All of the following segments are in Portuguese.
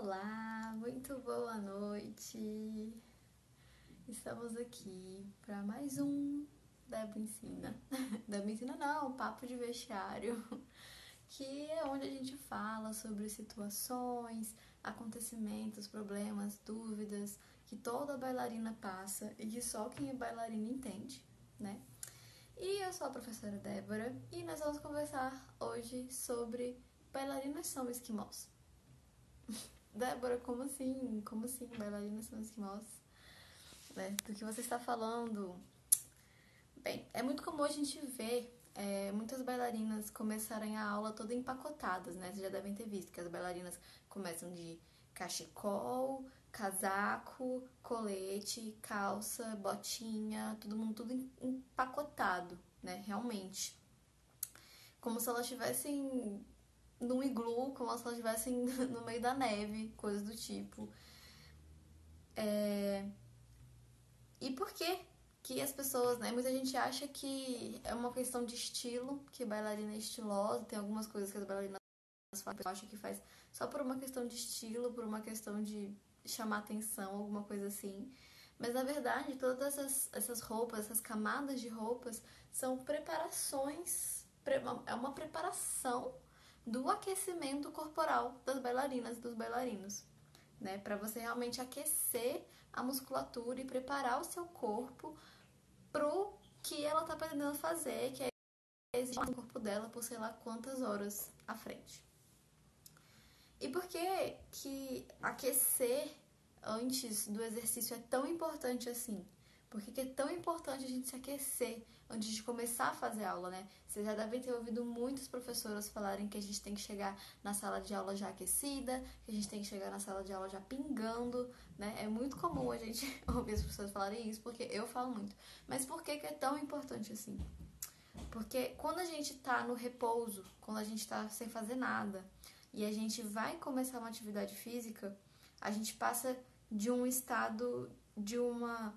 Olá, muito boa noite. Estamos aqui para mais um Debo Ensina. Debo Ensina não, Papo de Vestiário, que é onde a gente fala sobre situações, acontecimentos, problemas, dúvidas que toda bailarina passa e que só quem é bailarina entende, né? E eu sou a professora Débora e nós vamos conversar hoje sobre bailarinas são esquimós. Débora, como assim? Como assim bailarinas são esquimós? Né? Do que você está falando? Bem, é muito comum a gente ver é, muitas bailarinas começarem a aula toda empacotadas, né? Vocês já devem ter visto que as bailarinas começam de cachecol, casaco, colete, calça, botinha, todo mundo tudo empacotado, né? Realmente. Como se elas estivessem num iglu, como se elas estivessem no meio da neve, coisas do tipo. É... E por que que as pessoas, né? Muita gente acha que é uma questão de estilo, que bailarina é estilosa, tem algumas coisas que as bailarinas fazem, acha que faz só por uma questão de estilo, por uma questão de chamar atenção, alguma coisa assim. Mas na verdade, todas essas, essas roupas, essas camadas de roupas, são preparações, é uma preparação do aquecimento corporal das bailarinas e dos bailarinos, né? Para você realmente aquecer a musculatura e preparar o seu corpo pro que ela tá pretendendo fazer, que é exigir o corpo dela por sei lá quantas horas à frente. E por que que aquecer antes do exercício é tão importante assim? Por que, é tão importante a gente se aquecer antes de começar a fazer aula, né? Vocês já devem ter ouvido muitas professoras falarem que a gente tem que chegar na sala de aula já aquecida, que a gente tem que chegar na sala de aula já pingando, né? É muito comum a gente ouvir as pessoas falarem isso, porque eu falo muito. Mas por que, que é tão importante assim? Porque quando a gente tá no repouso, quando a gente tá sem fazer nada, e a gente vai começar uma atividade física, a gente passa de um estado de uma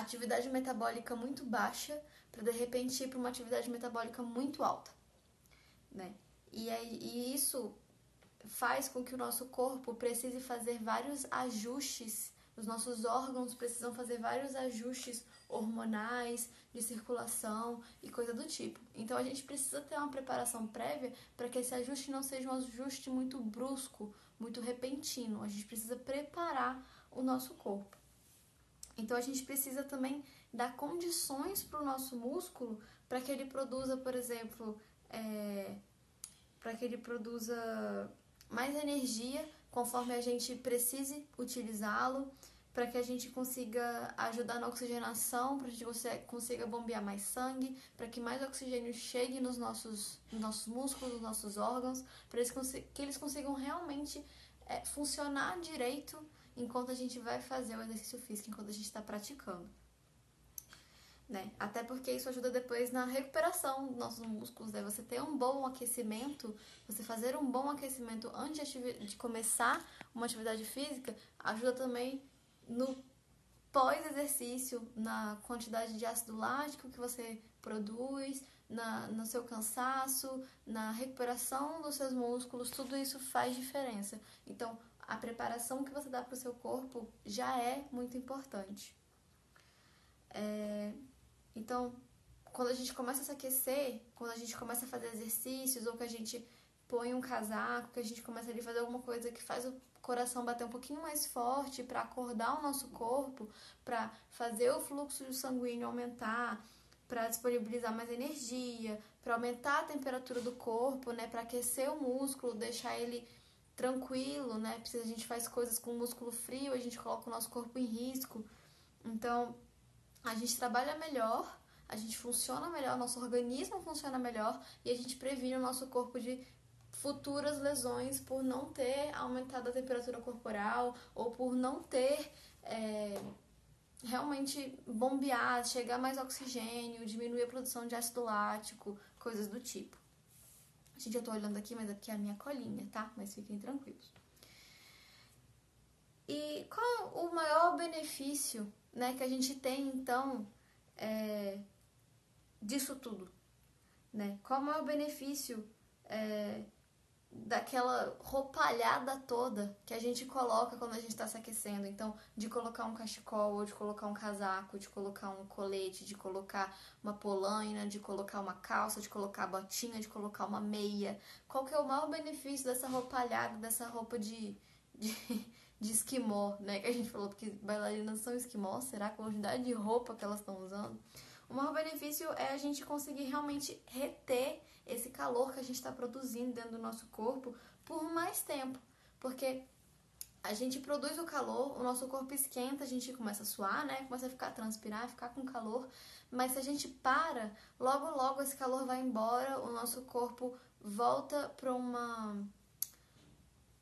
atividade metabólica muito baixa para de repente ir para uma atividade metabólica muito alta, né? E, aí, e isso faz com que o nosso corpo precise fazer vários ajustes, os nossos órgãos precisam fazer vários ajustes hormonais, de circulação e coisa do tipo. Então a gente precisa ter uma preparação prévia para que esse ajuste não seja um ajuste muito brusco, muito repentino. A gente precisa preparar o nosso corpo. Então a gente precisa também dar condições para o nosso músculo para que ele produza, por exemplo, é, para que ele produza mais energia conforme a gente precise utilizá-lo, para que a gente consiga ajudar na oxigenação, para que a gente consiga bombear mais sangue, para que mais oxigênio chegue nos nossos, nos nossos músculos, nos nossos órgãos, para que eles consigam realmente é, funcionar direito enquanto a gente vai fazer o exercício físico, enquanto a gente está praticando. Né? Até porque isso ajuda depois na recuperação dos nossos músculos, né? Você ter um bom aquecimento, você fazer um bom aquecimento antes de começar uma atividade física, ajuda também no pós-exercício, na quantidade de ácido lático que você produz, na, no seu cansaço, na recuperação dos seus músculos, tudo isso faz diferença. Então, a preparação que você dá para o seu corpo já é muito importante. É, então, quando a gente começa a se aquecer, quando a gente começa a fazer exercícios, ou que a gente põe um casaco, que a gente começa a fazer alguma coisa que faz o coração bater um pouquinho mais forte para acordar o nosso corpo, para fazer o fluxo sanguíneo aumentar, para disponibilizar mais energia, para aumentar a temperatura do corpo, né, para aquecer o músculo, deixar ele tranquilo, né? Se a gente faz coisas com músculo frio, a gente coloca o nosso corpo em risco. Então, a gente trabalha melhor, a gente funciona melhor, nosso organismo funciona melhor e a gente previne o nosso corpo de futuras lesões por não ter aumentado a temperatura corporal ou por não ter é, realmente bombear, chegar mais oxigênio, diminuir a produção de ácido lático, coisas do tipo. Gente, eu tô olhando aqui, mas aqui é a minha colinha, tá? Mas fiquem tranquilos. E qual o maior benefício né, que a gente tem, então, é, disso tudo? Né? Qual o maior benefício é, daquela roupalhada toda que a gente coloca quando a gente está se aquecendo. Então, de colocar um cachecol, ou de colocar um casaco, de colocar um colete, de colocar uma polaina, de colocar uma calça, de colocar botinha, de colocar uma meia. Qual que é o maior benefício dessa roupalhada, dessa roupa de, de, de esquimó, né? Que a gente falou que bailarinas são esquimós, será a quantidade de roupa que elas estão usando? O maior benefício é a gente conseguir realmente reter esse calor que a gente está produzindo dentro do nosso corpo por mais tempo. Porque a gente produz o calor, o nosso corpo esquenta, a gente começa a suar, né? Começa a ficar, a transpirar, ficar com calor. Mas se a gente para, logo logo esse calor vai embora, o nosso corpo volta para uma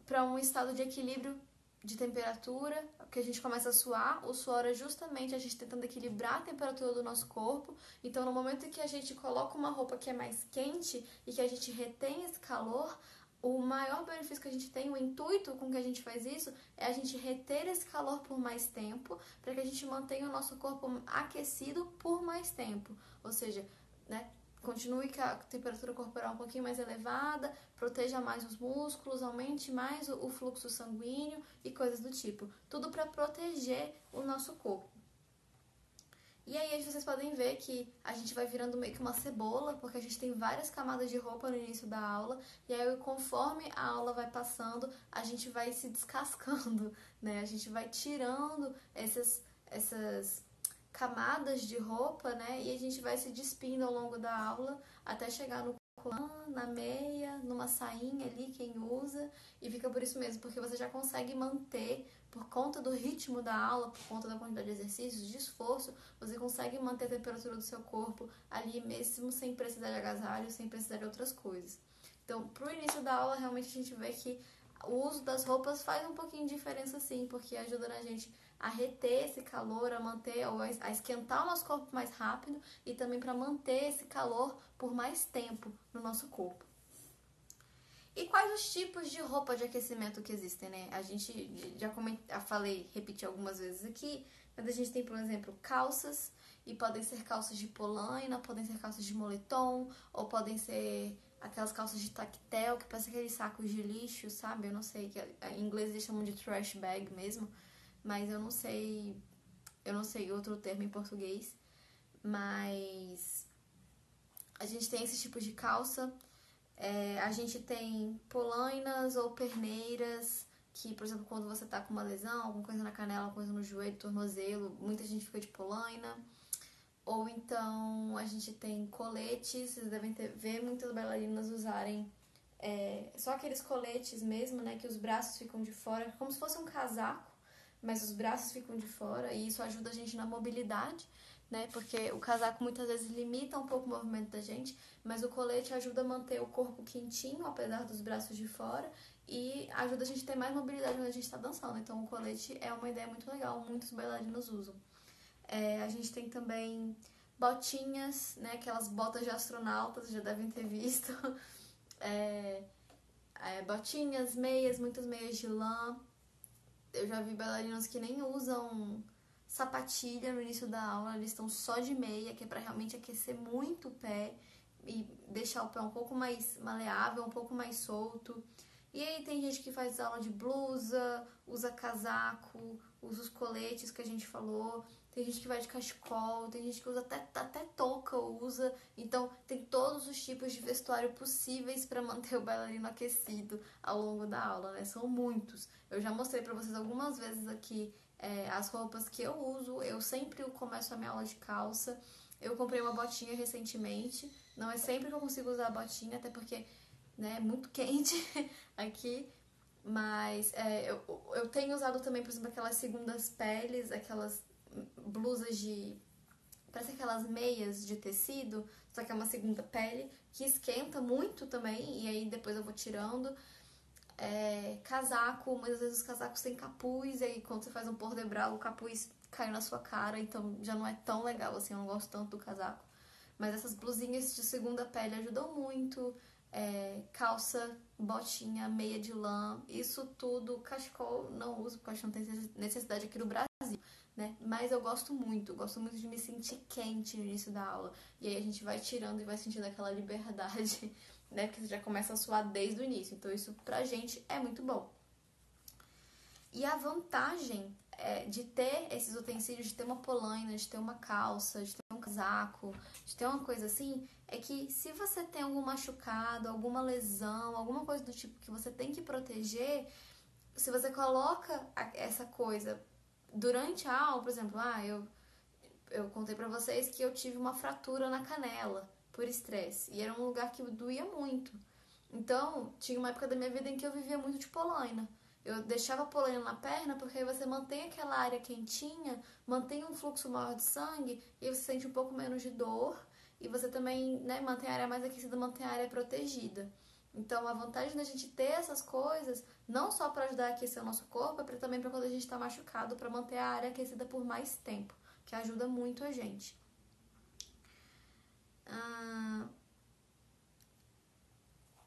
para um estado de equilíbrio de temperatura, que a gente começa a suar. O suor é justamente a gente tentando equilibrar a temperatura do nosso corpo. Então, no momento que a gente coloca uma roupa que é mais quente e que a gente retém esse calor, o maior benefício que a gente tem, o intuito com que a gente faz isso, é a gente reter esse calor por mais tempo, para que a gente mantenha o nosso corpo aquecido por mais tempo. Ou seja, né, continue com a temperatura corporal um pouquinho mais elevada, proteja mais os músculos, aumente mais o fluxo sanguíneo e coisas do tipo. Tudo para proteger o nosso corpo. E aí vocês podem ver que a gente vai virando meio que uma cebola, porque a gente tem várias camadas de roupa no início da aula, e aí conforme a aula vai passando, a gente vai se descascando, né? A gente vai tirando essas, essas camadas de roupa, né? E a gente vai se despindo ao longo da aula até chegar no colã, na meia, numa sainha ali, quem usa, e fica por isso mesmo, porque você já consegue manter, por conta do ritmo da aula, por conta da quantidade de exercícios, de esforço, você consegue manter a temperatura do seu corpo ali mesmo sem precisar de agasalho, sem precisar de outras coisas. Então, pro início da aula, realmente a gente vê que o uso das roupas faz um pouquinho de diferença sim, porque ajuda na gente a reter esse calor, a manter, ou a esquentar o nosso corpo mais rápido e também para manter esse calor por mais tempo no nosso corpo. E quais os tipos de roupa de aquecimento que existem, né? A gente já comentei, falei, repeti algumas vezes aqui, mas a gente tem, por exemplo, calças, e podem ser calças de polaina, podem ser calças de moletom, ou podem ser aquelas calças de tactel, que parece aqueles sacos de lixo, sabe? Eu não sei, que em inglês eles chamam de trash bag mesmo, mas eu não sei, eu não sei outro termo em português, mas a gente tem esse tipo de calça, é, a gente tem polainas ou perneiras, que, por exemplo, quando você tá com uma lesão, alguma coisa na canela, alguma coisa no joelho, tornozelo, muita gente fica de polaina. Ou então a gente tem coletes, vocês devem ter, ver muitas bailarinas usarem é, só aqueles coletes mesmo, né? Que os braços ficam de fora, como se fosse um casaco mas os braços ficam de fora e isso ajuda a gente na mobilidade, né? Porque o casaco muitas vezes limita um pouco o movimento da gente, mas o colete ajuda a manter o corpo quentinho, apesar dos braços de fora, e ajuda a gente a ter mais mobilidade quando a gente está dançando. Então o colete é uma ideia muito legal, muitos bailarinos usam. É, a gente tem também botinhas, né? Aquelas botas de astronautas, já devem ter visto. É, é, botinhas, meias, muitas meias de lã eu já vi bailarinos que nem usam sapatilha no início da aula, eles estão só de meia, que é para realmente aquecer muito o pé e deixar o pé um pouco mais maleável, um pouco mais solto. E aí tem gente que faz aula de blusa, usa casaco, usa os coletes que a gente falou, tem gente que vai de cachecol, tem gente que usa até, até touca usa. Então tem todos os tipos de vestuário possíveis para manter o bailarino aquecido ao longo da aula, né? São muitos. Eu já mostrei para vocês algumas vezes aqui é, as roupas que eu uso. Eu sempre começo a minha aula de calça. Eu comprei uma botinha recentemente. Não é sempre que eu consigo usar a botinha, até porque né? Muito quente aqui. Mas é, eu, eu tenho usado também, por exemplo, aquelas segundas peles, aquelas blusas de. Parece aquelas meias de tecido, só que é uma segunda pele, que esquenta muito também, e aí depois eu vou tirando. É, casaco, muitas vezes os casacos têm capuz, e aí quando você faz um pôr de brau, o capuz cai na sua cara, então já não é tão legal assim, eu não gosto tanto do casaco. Mas essas blusinhas de segunda pele ajudam muito é, calça, botinha, meia de lã, isso tudo, cachecol não uso porque acho que não tem necessidade aqui no Brasil, né? Mas eu gosto muito, gosto muito de me sentir quente no início da aula. E aí a gente vai tirando e vai sentindo aquela liberdade né? Porque você já começa a suar desde o início. Então, isso pra gente é muito bom. E a vantagem é, de ter esses utensílios, de ter uma polaina, de ter uma calça, de ter um casaco, de ter uma coisa assim, é que se você tem algum machucado, alguma lesão, alguma coisa do tipo que você tem que proteger, se você coloca essa coisa durante a aula, por exemplo, ah, eu, eu contei pra vocês que eu tive uma fratura na canela por estresse, e era um lugar que doía muito. Então, tinha uma época da minha vida em que eu vivia muito de polaina. Eu deixava polaina na perna porque aí você mantém aquela área quentinha, mantém um fluxo maior de sangue e você sente um pouco menos de dor e você também né, mantém a área mais aquecida, mantém a área protegida. Então, a vantagem da gente ter essas coisas, não só para ajudar a aquecer o nosso corpo, é também para quando a gente está machucado, para manter a área aquecida por mais tempo, que ajuda muito a gente. Ah,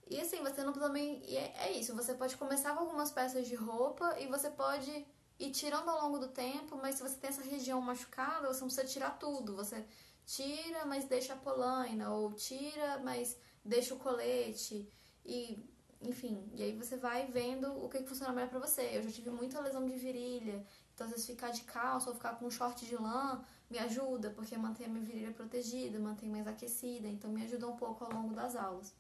e assim, você não também. É, é isso, você pode começar com algumas peças de roupa e você pode ir tirando ao longo do tempo, mas se você tem essa região machucada, você não precisa tirar tudo. Você tira, mas deixa a polaina, ou tira, mas deixa o colete. E, enfim, e aí você vai vendo o que, que funciona melhor pra você. Eu já tive muita lesão de virilha, então às vezes ficar de calça ou ficar com um short de lã me ajuda, porque mantém a minha virilha protegida, mantém mais aquecida, então me ajuda um pouco ao longo das aulas.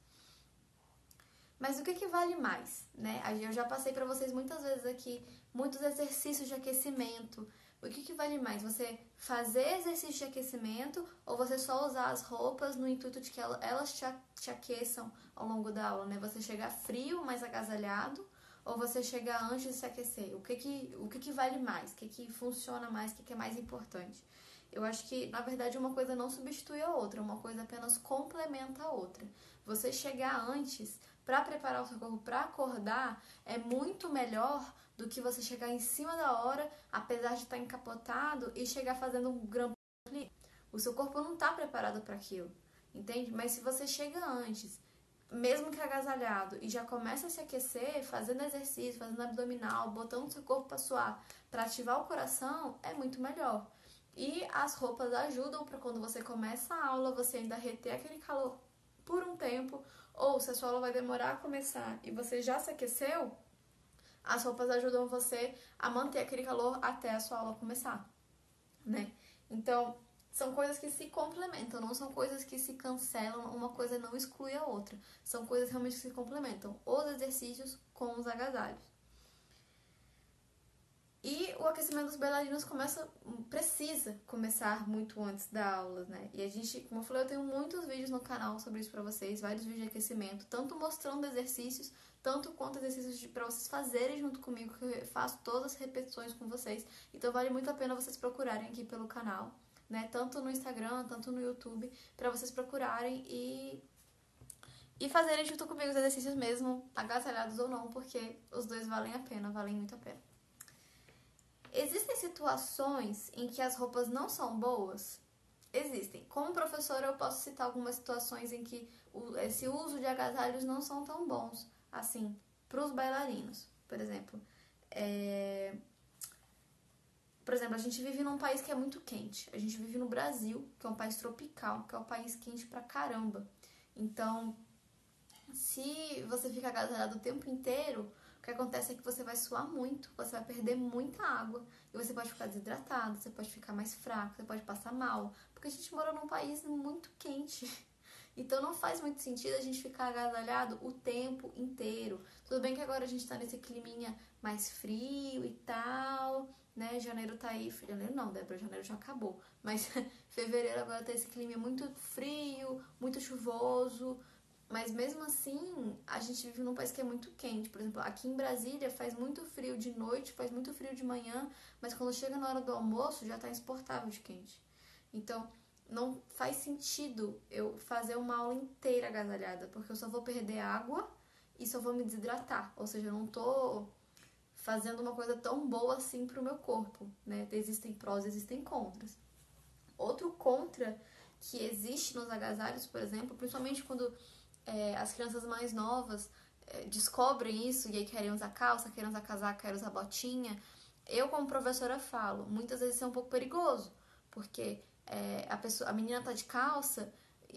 Mas o que, que vale mais, né? Eu já passei para vocês muitas vezes aqui muitos exercícios de aquecimento. O que, que vale mais? Você fazer exercício de aquecimento ou você só usar as roupas no intuito de que elas te, te aqueçam ao longo da aula, né? Você chegar frio, mais agasalhado, ou você chegar antes de se aquecer? O que que, o que, que vale mais? O que, que funciona mais? O que, que é mais importante? Eu acho que, na verdade, uma coisa não substitui a outra, uma coisa apenas complementa a outra. Você chegar antes para preparar o seu corpo para acordar é muito melhor do que você chegar em cima da hora, apesar de estar tá encapotado e chegar fazendo um grampo O seu corpo não está preparado para aquilo, entende? Mas se você chega antes, mesmo que agasalhado, e já começa a se aquecer, fazendo exercício, fazendo abdominal, botando seu corpo para suar, para ativar o coração, é muito melhor. E as roupas ajudam para quando você começa a aula, você ainda reter aquele calor por um tempo, ou se a sua aula vai demorar a começar e você já se aqueceu, as roupas ajudam você a manter aquele calor até a sua aula começar, né? Então, são coisas que se complementam, não são coisas que se cancelam, uma coisa não exclui a outra. São coisas realmente que se complementam, os exercícios com os agasalhos. E o aquecimento dos bailarinos começa, precisa começar muito antes da aula, né? E a gente, como eu falei, eu tenho muitos vídeos no canal sobre isso pra vocês, vários vídeos de aquecimento, tanto mostrando exercícios, tanto quanto exercícios para vocês fazerem junto comigo, que eu faço todas as repetições com vocês. Então vale muito a pena vocês procurarem aqui pelo canal, né? Tanto no Instagram, tanto no YouTube, para vocês procurarem e e fazerem junto comigo os exercícios mesmo, agasalhados ou não, porque os dois valem a pena, valem muito a pena. Existem situações em que as roupas não são boas? Existem. Como professora, eu posso citar algumas situações em que esse uso de agasalhos não são tão bons assim para os bailarinos. Por exemplo, é... exemplo, a gente vive num país que é muito quente. A gente vive no Brasil, que é um país tropical, que é um país quente pra caramba. Então, se você fica agasalhado o tempo inteiro, que acontece é que você vai suar muito, você vai perder muita água e você pode ficar desidratado, você pode ficar mais fraco, você pode passar mal, porque a gente mora num país muito quente. Então não faz muito sentido a gente ficar agasalhado o tempo inteiro. Tudo bem que agora a gente tá nesse climinha mais frio e tal, né? Janeiro tá aí. Janeiro não, Débora, janeiro já acabou. Mas fevereiro agora tá esse clima muito frio, muito chuvoso. Mas mesmo assim, a gente vive num país que é muito quente. Por exemplo, aqui em Brasília faz muito frio de noite, faz muito frio de manhã, mas quando chega na hora do almoço já está insuportável de quente. Então, não faz sentido eu fazer uma aula inteira agasalhada, porque eu só vou perder água e só vou me desidratar. Ou seja, eu não tô fazendo uma coisa tão boa assim pro meu corpo, né? Existem prós, existem contras. Outro contra que existe nos agasalhos, por exemplo, principalmente quando é, as crianças mais novas é, descobrem isso e aí querem usar calça, querem usar casaco, querem usar botinha, eu como professora falo, muitas vezes isso é um pouco perigoso, porque é, a, pessoa, a menina tá de calça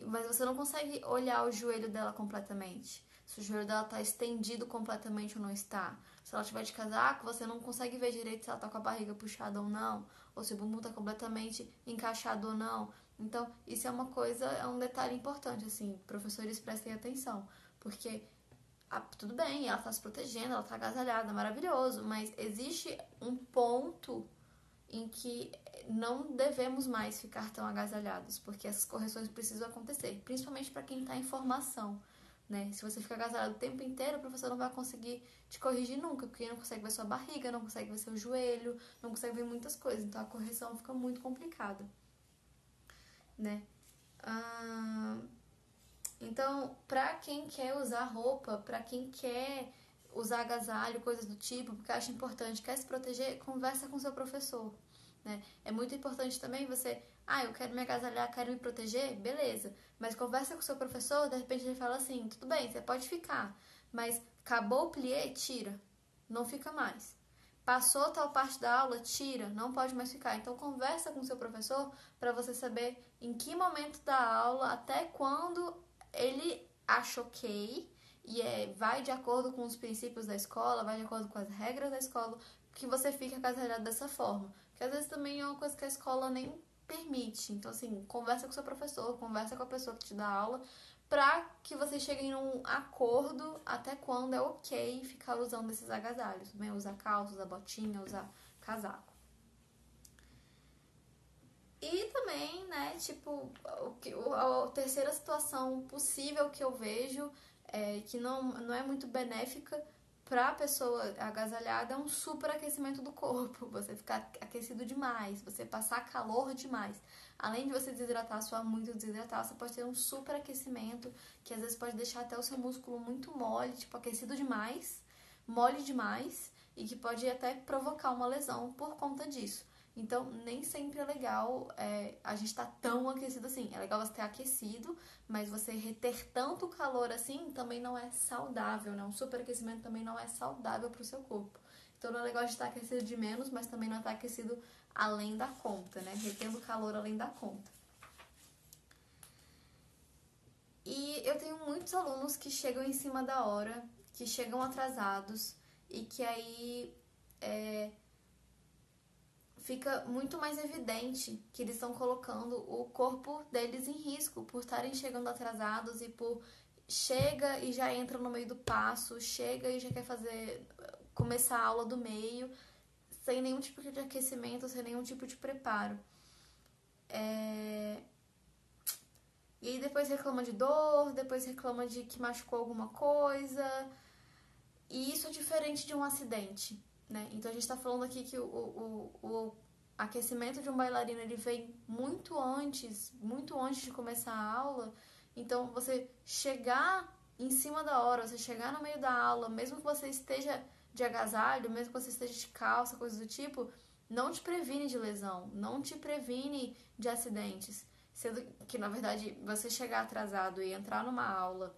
mas você não consegue olhar o joelho dela completamente. Se o joelho dela tá estendido completamente ou não está. Se ela tiver de casaco, você não consegue ver direito se ela tá com a barriga puxada ou não, ou se o bumbum tá completamente encaixado ou não. Então, isso é uma coisa, é um detalhe importante, assim, professores prestem atenção, porque ah, tudo bem, ela tá se protegendo, ela tá agasalhada, maravilhoso, mas existe um ponto em que não devemos mais ficar tão agasalhados, porque essas correções precisam acontecer, principalmente para quem está em formação. Né? Se você ficar agasalhado o tempo inteiro, o professor não vai conseguir te corrigir nunca, porque não consegue ver sua barriga, não consegue ver seu joelho, não consegue ver muitas coisas. Então a correção fica muito complicada. Né? Ah, então, para quem quer usar roupa, para quem quer usar agasalho, coisas do tipo, porque acha importante, quer se proteger, conversa com seu professor. Né? É muito importante também você, ah, eu quero me agasalhar, quero me proteger, beleza. Mas conversa com o seu professor, de repente ele fala assim, tudo bem, você pode ficar, mas acabou o plié, tira, não fica mais. Passou tal parte da aula, tira, não pode mais ficar. Então conversa com o seu professor para você saber em que momento da aula, até quando ele acha ok e é, vai de acordo com os princípios da escola, vai de acordo com as regras da escola, que você fica agasalhado dessa forma. Que às vezes também é uma coisa que a escola nem permite. Então, assim, conversa com seu professor, conversa com a pessoa que te dá aula, pra que vocês cheguem num acordo até quando é ok ficar usando esses agasalhos. Né? Usar calça, usar botinha, usar casaco. E também, né, tipo, o que, a terceira situação possível que eu vejo, é, que não, não é muito benéfica, para a pessoa agasalhada é um superaquecimento do corpo. Você ficar aquecido demais, você passar calor demais. Além de você desidratar, suar muito desidratar, você pode ter um superaquecimento que às vezes pode deixar até o seu músculo muito mole, tipo aquecido demais, mole demais e que pode até provocar uma lesão por conta disso. Então, nem sempre é legal é, a gente estar tá tão aquecido assim. É legal você ter aquecido, mas você reter tanto calor assim também não é saudável, né? Um superaquecimento também não é saudável para o seu corpo. Então, não é legal de estar aquecido de menos, mas também não estar aquecido além da conta, né? Retendo calor além da conta. E eu tenho muitos alunos que chegam em cima da hora, que chegam atrasados e que aí é, fica muito mais evidente que eles estão colocando o corpo deles em risco por estarem chegando atrasados e por chega e já entra no meio do passo, chega e já quer fazer começar a aula do meio sem nenhum tipo de aquecimento, sem nenhum tipo de preparo. É... E aí depois reclama de dor, depois reclama de que machucou alguma coisa. E isso é diferente de um acidente. Né? Então a gente está falando aqui que o, o, o, aquecimento de um bailarino ele vem muito antes, muito antes de começar a aula. Então você chegar em cima da hora, você chegar no meio da aula, mesmo que você esteja de agasalho, mesmo que você esteja de calça, coisas do tipo, não te previne de lesão, não te previne de acidentes. Sendo que, na verdade, você chegar atrasado e entrar numa aula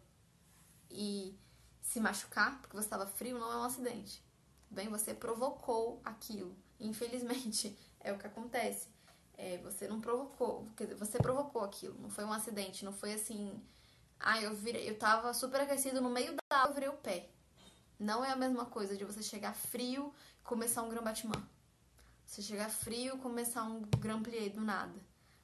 e se machucar porque você estava frio não é um acidente bem, você provocou aquilo. Infelizmente, é o que acontece. É, você não provocou, quer dizer, você provocou aquilo, não foi um acidente, não foi assim, ah, eu virei, eu tava super aquecido no meio da água, eu virei o pé. Não é a mesma coisa de você chegar frio e começar um grand battement. Você chegar frio e começar um grand plié do nada.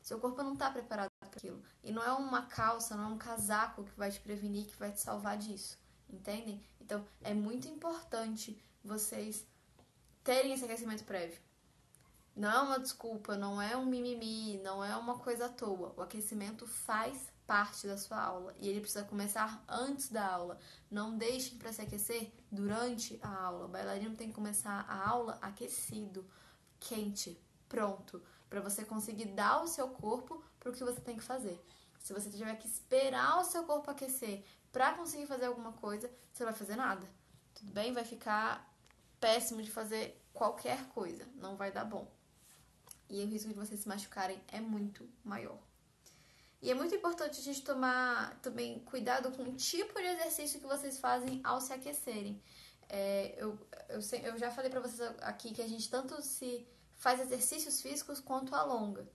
Seu corpo não tá preparado para aquilo. E não é uma calça, não é um casaco que vai te prevenir, que vai te salvar disso. Entendem? Então, é muito importante vocês terem esse aquecimento prévio. Não é uma desculpa, não é um mimimi, não é uma coisa à toa. O aquecimento faz parte da sua aula e ele precisa começar antes da aula. Não deixem para se aquecer durante a aula. O bailarino tem que começar a aula aquecido, quente, pronto, para você conseguir dar o seu corpo para o que você tem que fazer. Se você tiver que esperar o seu corpo aquecer para conseguir fazer alguma coisa, você vai fazer nada. Tudo bem? Vai ficar péssimo de fazer qualquer coisa, não vai dar bom. E o risco de vocês se machucarem é muito maior. E é muito importante a gente tomar também cuidado com o tipo de exercício que vocês fazem ao se aquecerem. É, eu, eu, eu já falei pra vocês aqui que a gente tanto se faz exercícios físicos quanto alonga.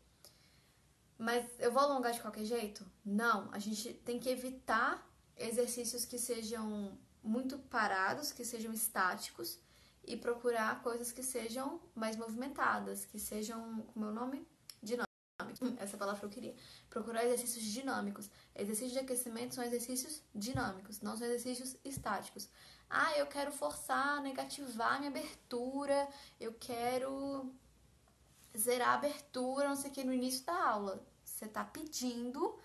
Mas eu vou alongar de qualquer jeito? Não, a gente tem que evitar exercícios que sejam muito parados, que sejam estáticos e procurar coisas que sejam mais movimentadas, que sejam, como é o nome? Dinâmicos. Essa palavra eu queria. Procurar exercícios dinâmicos. Exercícios de aquecimento são exercícios dinâmicos, não são exercícios estáticos. Ah, eu quero forçar, negativar minha abertura, eu quero zerar a abertura, não sei o que, no início da aula. Você tá pedindo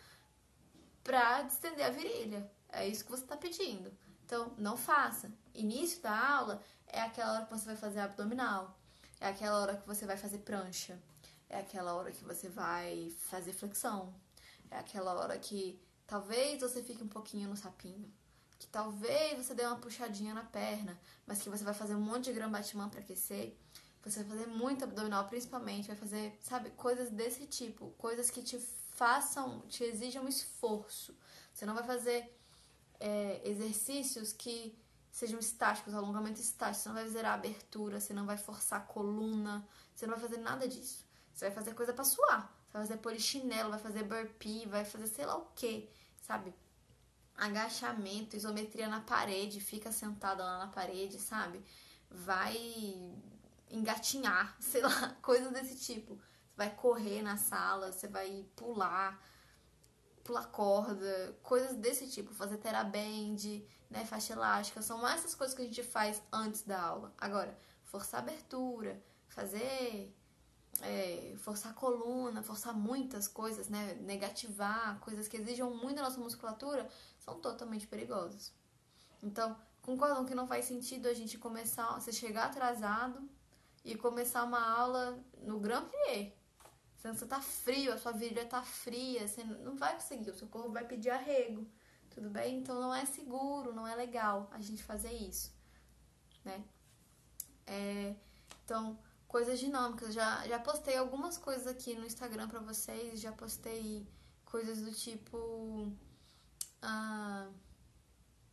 pra distender a virilha. É isso que você tá pedindo. Então, não faça. Início da aula é aquela hora que você vai fazer abdominal, é aquela hora que você vai fazer prancha, é aquela hora que você vai fazer flexão, é aquela hora que talvez você fique um pouquinho no sapinho, que talvez você dê uma puxadinha na perna, mas que você vai fazer um monte de gram batimã para aquecer. Você vai fazer muito abdominal, principalmente, vai fazer, sabe, coisas desse tipo, coisas que te façam, te exijam esforço. Você não vai fazer é, exercícios que sejam estáticos, alongamento estático, você não vai zerar a abertura, você não vai forçar a coluna, você não vai fazer nada disso. Você vai fazer coisa para suar. Você vai fazer polichinelo, vai fazer burpee, vai fazer sei lá o que, sabe? Agachamento, isometria na parede, fica sentada lá na parede, sabe? Vai engatinhar, sei lá, coisas desse tipo. Você vai correr na sala, você vai pular, pular corda, coisas desse tipo, fazer teraband, né, faixa elástica, são essas coisas que a gente faz antes da aula. Agora, forçar abertura, fazer é, forçar coluna, forçar muitas coisas, né, negativar, coisas que exijam muito da nossa musculatura, são totalmente perigosas. Então, concordam que não faz sentido a gente começar, você chegar atrasado e começar uma aula no Grand Prix, você tá frio, a sua virilha tá fria, você não vai conseguir, o seu corpo vai pedir arrego, tudo bem? Então não é seguro, não é legal a gente fazer isso, né? É, então, coisas dinâmicas. Já, já postei algumas coisas aqui no Instagram pra vocês, já postei coisas do tipo. Ah,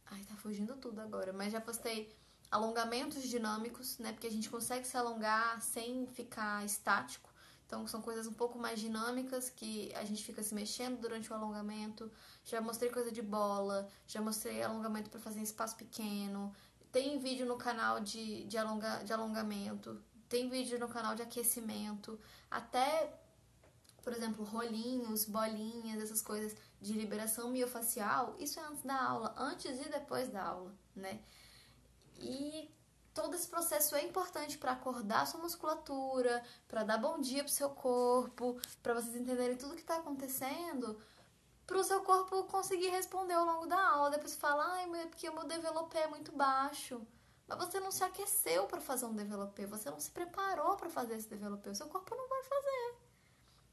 ai, tá fugindo tudo agora, mas já postei alongamentos dinâmicos, né? Porque a gente consegue se alongar sem ficar estático. Então, são coisas um pouco mais dinâmicas que a gente fica se mexendo durante o alongamento. Já mostrei coisa de bola, já mostrei alongamento para fazer em espaço pequeno. Tem vídeo no canal de, de, alonga, de alongamento, tem vídeo no canal de aquecimento, até, por exemplo, rolinhos, bolinhas, essas coisas de liberação miofacial. Isso é antes da aula, antes e depois da aula, né? E todo esse processo é importante para acordar sua musculatura, para dar bom dia pro seu corpo, para vocês entenderem tudo que está acontecendo, para o seu corpo conseguir responder ao longo da aula. Depois fala, ai, é porque o meu developé é muito baixo. Mas você não se aqueceu para fazer um developé, você não se preparou para fazer esse developé, o seu corpo não vai fazer.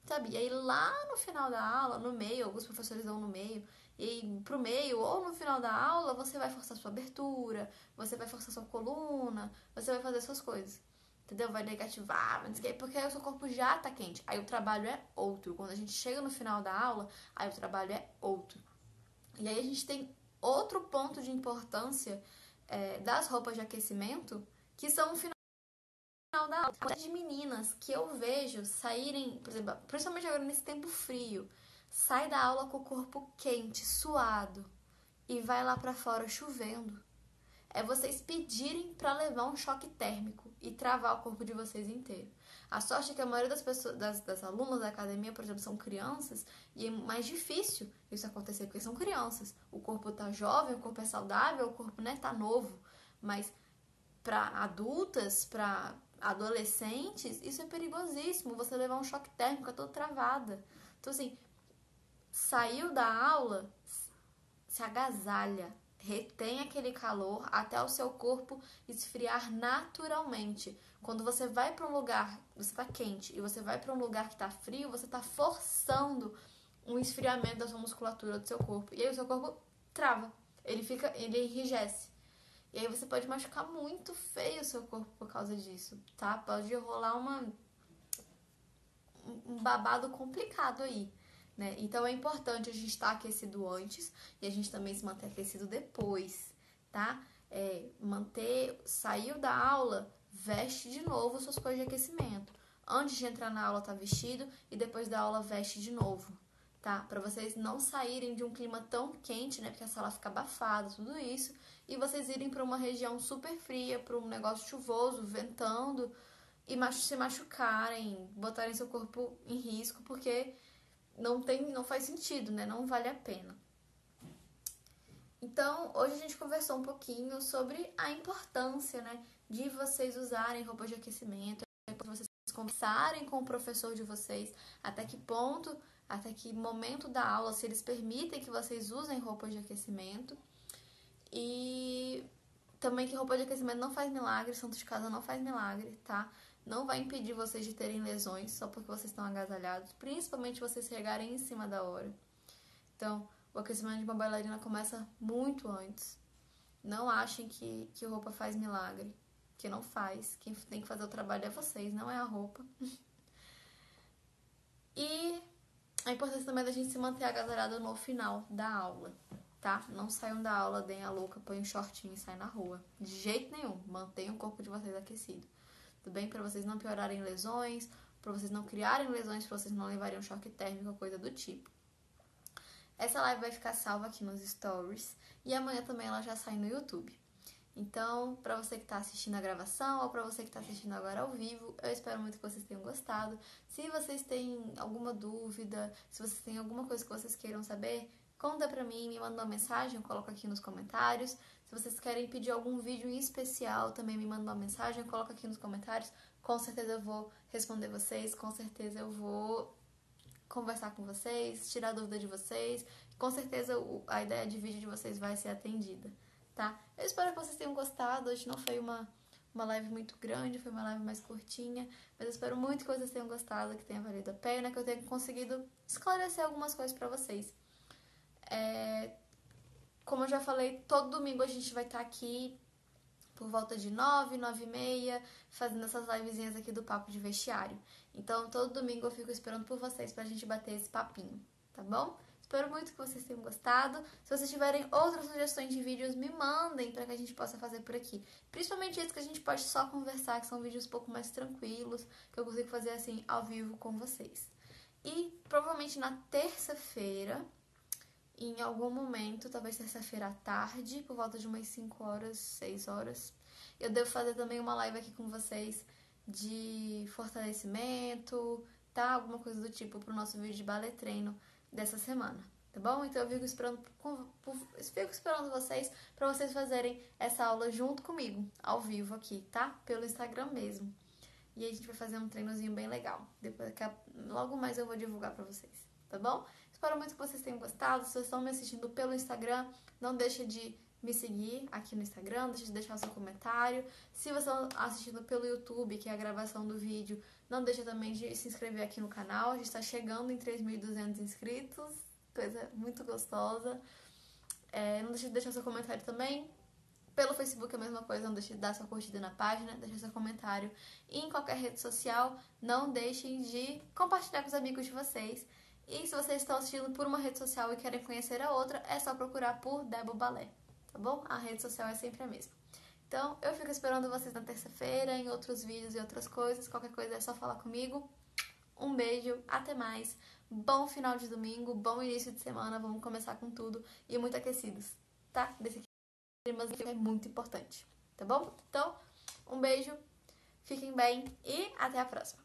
Sabe? E aí lá no final da aula, no meio, alguns professores dão no meio, e pro meio ou no final da aula você vai forçar sua abertura, você vai forçar sua coluna, você vai fazer suas coisas. Entendeu? Vai negativar, porque aí o seu corpo já tá quente. Aí o trabalho é outro. Quando a gente chega no final da aula, aí o trabalho é outro. E aí a gente tem outro ponto de importância é, das roupas de aquecimento, que são o final da aula. De meninas que eu vejo saírem, por exemplo, principalmente agora nesse tempo frio, sai da aula com o corpo quente, suado e vai lá para fora chovendo. É vocês pedirem para levar um choque térmico e travar o corpo de vocês inteiro. A sorte é que a maioria das pessoas, das, das alunas da academia, por exemplo, são crianças e é mais difícil isso acontecer porque são crianças. O corpo tá jovem, o corpo é saudável, o corpo né tá novo, mas para adultas, para adolescentes, isso é perigosíssimo. Você levar um choque térmico, é toda travada. Então assim, saiu da aula, se agasalha, retém aquele calor até o seu corpo esfriar naturalmente. Quando você vai para um lugar, você está quente e você vai para um lugar que está frio, você está forçando um esfriamento da sua musculatura do seu corpo. E aí o seu corpo trava, ele fica, ele enrijece. E aí você pode machucar muito feio o seu corpo por causa disso, tá? Pode rolar uma um babado complicado aí. Né? Então é importante a gente estar tá aquecido antes e a gente também se manter aquecido depois, tá? É, manter, saiu da aula, veste de novo suas coisas de aquecimento. antes de entrar na aula tá vestido e depois da aula veste de novo, tá? Para vocês não saírem de um clima tão quente, né? Porque a sala fica abafada, tudo isso, e vocês irem para uma região super fria, para um negócio chuvoso, ventando e se machucarem, botarem seu corpo em risco, porque não tem, não faz sentido, né? Não vale a pena. Então, hoje a gente conversou um pouquinho sobre a importância, né, de vocês usarem roupas de aquecimento, para vocês conversarem com o professor de vocês, até que ponto, até que momento da aula, se eles permitem que vocês usem roupas de aquecimento. E também que roupa de aquecimento não faz milagre, santo de casa não faz milagre, tá? Não vai impedir vocês de terem lesões só porque vocês estão agasalhados, principalmente vocês regarem em cima da hora. Então, o aquecimento de uma bailarina começa muito antes. Não achem que, que roupa faz milagre, que não faz. Quem tem que fazer o trabalho é vocês, não é a roupa. e a importância também é da gente se manter agasalhado no final da aula, tá? Não saiam da aula, deem a louca, põem um shortinho e saem na rua. De jeito nenhum. Mantenham o corpo de vocês aquecido. Tudo bem? Para vocês não piorarem lesões, para vocês não criarem lesões, para vocês não levarem um choque térmico coisa do tipo. Essa live vai ficar salva aqui nos stories e amanhã também ela já sai no YouTube. Então, para você que está assistindo a gravação ou para você que está assistindo agora ao vivo, eu espero muito que vocês tenham gostado. Se vocês têm alguma dúvida, se vocês têm alguma coisa que vocês queiram saber, conta pra mim, me manda uma mensagem, eu coloco aqui nos comentários. Se vocês querem pedir algum vídeo em especial, também me manda uma mensagem, eu coloco aqui nos comentários. Com certeza eu vou responder vocês, com certeza eu vou conversar com vocês, tirar dúvida de vocês. Com certeza a ideia de vídeo de vocês vai ser atendida, tá? Eu espero que vocês tenham gostado. Hoje não foi uma, uma live muito grande, foi uma live mais curtinha. Mas eu espero muito que vocês tenham gostado, que tenha valido a pena, que eu tenha conseguido esclarecer algumas coisas para vocês. É, como eu já falei, todo domingo a gente vai estar tá aqui por volta de 9, 9 e meia, fazendo essas livezinhas aqui do Papo de Vestiário. Então, todo domingo eu fico esperando por vocês pra gente bater esse papinho, tá bom? Espero muito que vocês tenham gostado. Se vocês tiverem outras sugestões de vídeos, me mandem para que a gente possa fazer por aqui. Principalmente esses que a gente pode só conversar, que são vídeos um pouco mais tranquilos, que eu consigo fazer assim ao vivo com vocês. E provavelmente na terça-feira, em algum momento, talvez terça-feira à tarde, por volta de umas 5 horas, 6 horas, eu devo fazer também uma live aqui com vocês de fortalecimento, tá? Alguma coisa do tipo pro nosso vídeo de ballet treino dessa semana, tá bom? Então eu fico esperando, fico esperando vocês para vocês fazerem essa aula junto comigo, ao vivo aqui, tá? Pelo Instagram mesmo. E aí a gente vai fazer um treinozinho bem legal. Depois, logo mais eu vou divulgar para vocês, tá bom? Espero muito que vocês tenham gostado. Se vocês estão me assistindo pelo Instagram, não deixe de me seguir aqui no Instagram, deixe de deixar o seu comentário. Se você está assistindo pelo YouTube, que é a gravação do vídeo, não deixe também de se inscrever aqui no canal. A gente está chegando em 3.200 inscritos, coisa muito gostosa. É, não deixe de deixar seu comentário também. Pelo Facebook é a mesma coisa, não deixe de dar sua curtida na página, deixe seu comentário. E em qualquer rede social, não deixem de compartilhar com os amigos de vocês. E se vocês estão assistindo por uma rede social e querem conhecer a outra, é só procurar por Debo Balé tá bom? A rede social é sempre a mesma. Então, eu fico esperando vocês na terça-feira, em outros vídeos e outras coisas. Qualquer coisa é só falar comigo. Um beijo, até mais. Bom final de domingo, bom início de semana. Vamos começar com tudo e muito aquecidos, tá? Desse clima é muito importante, tá bom? Então, um beijo, fiquem bem e até a próxima.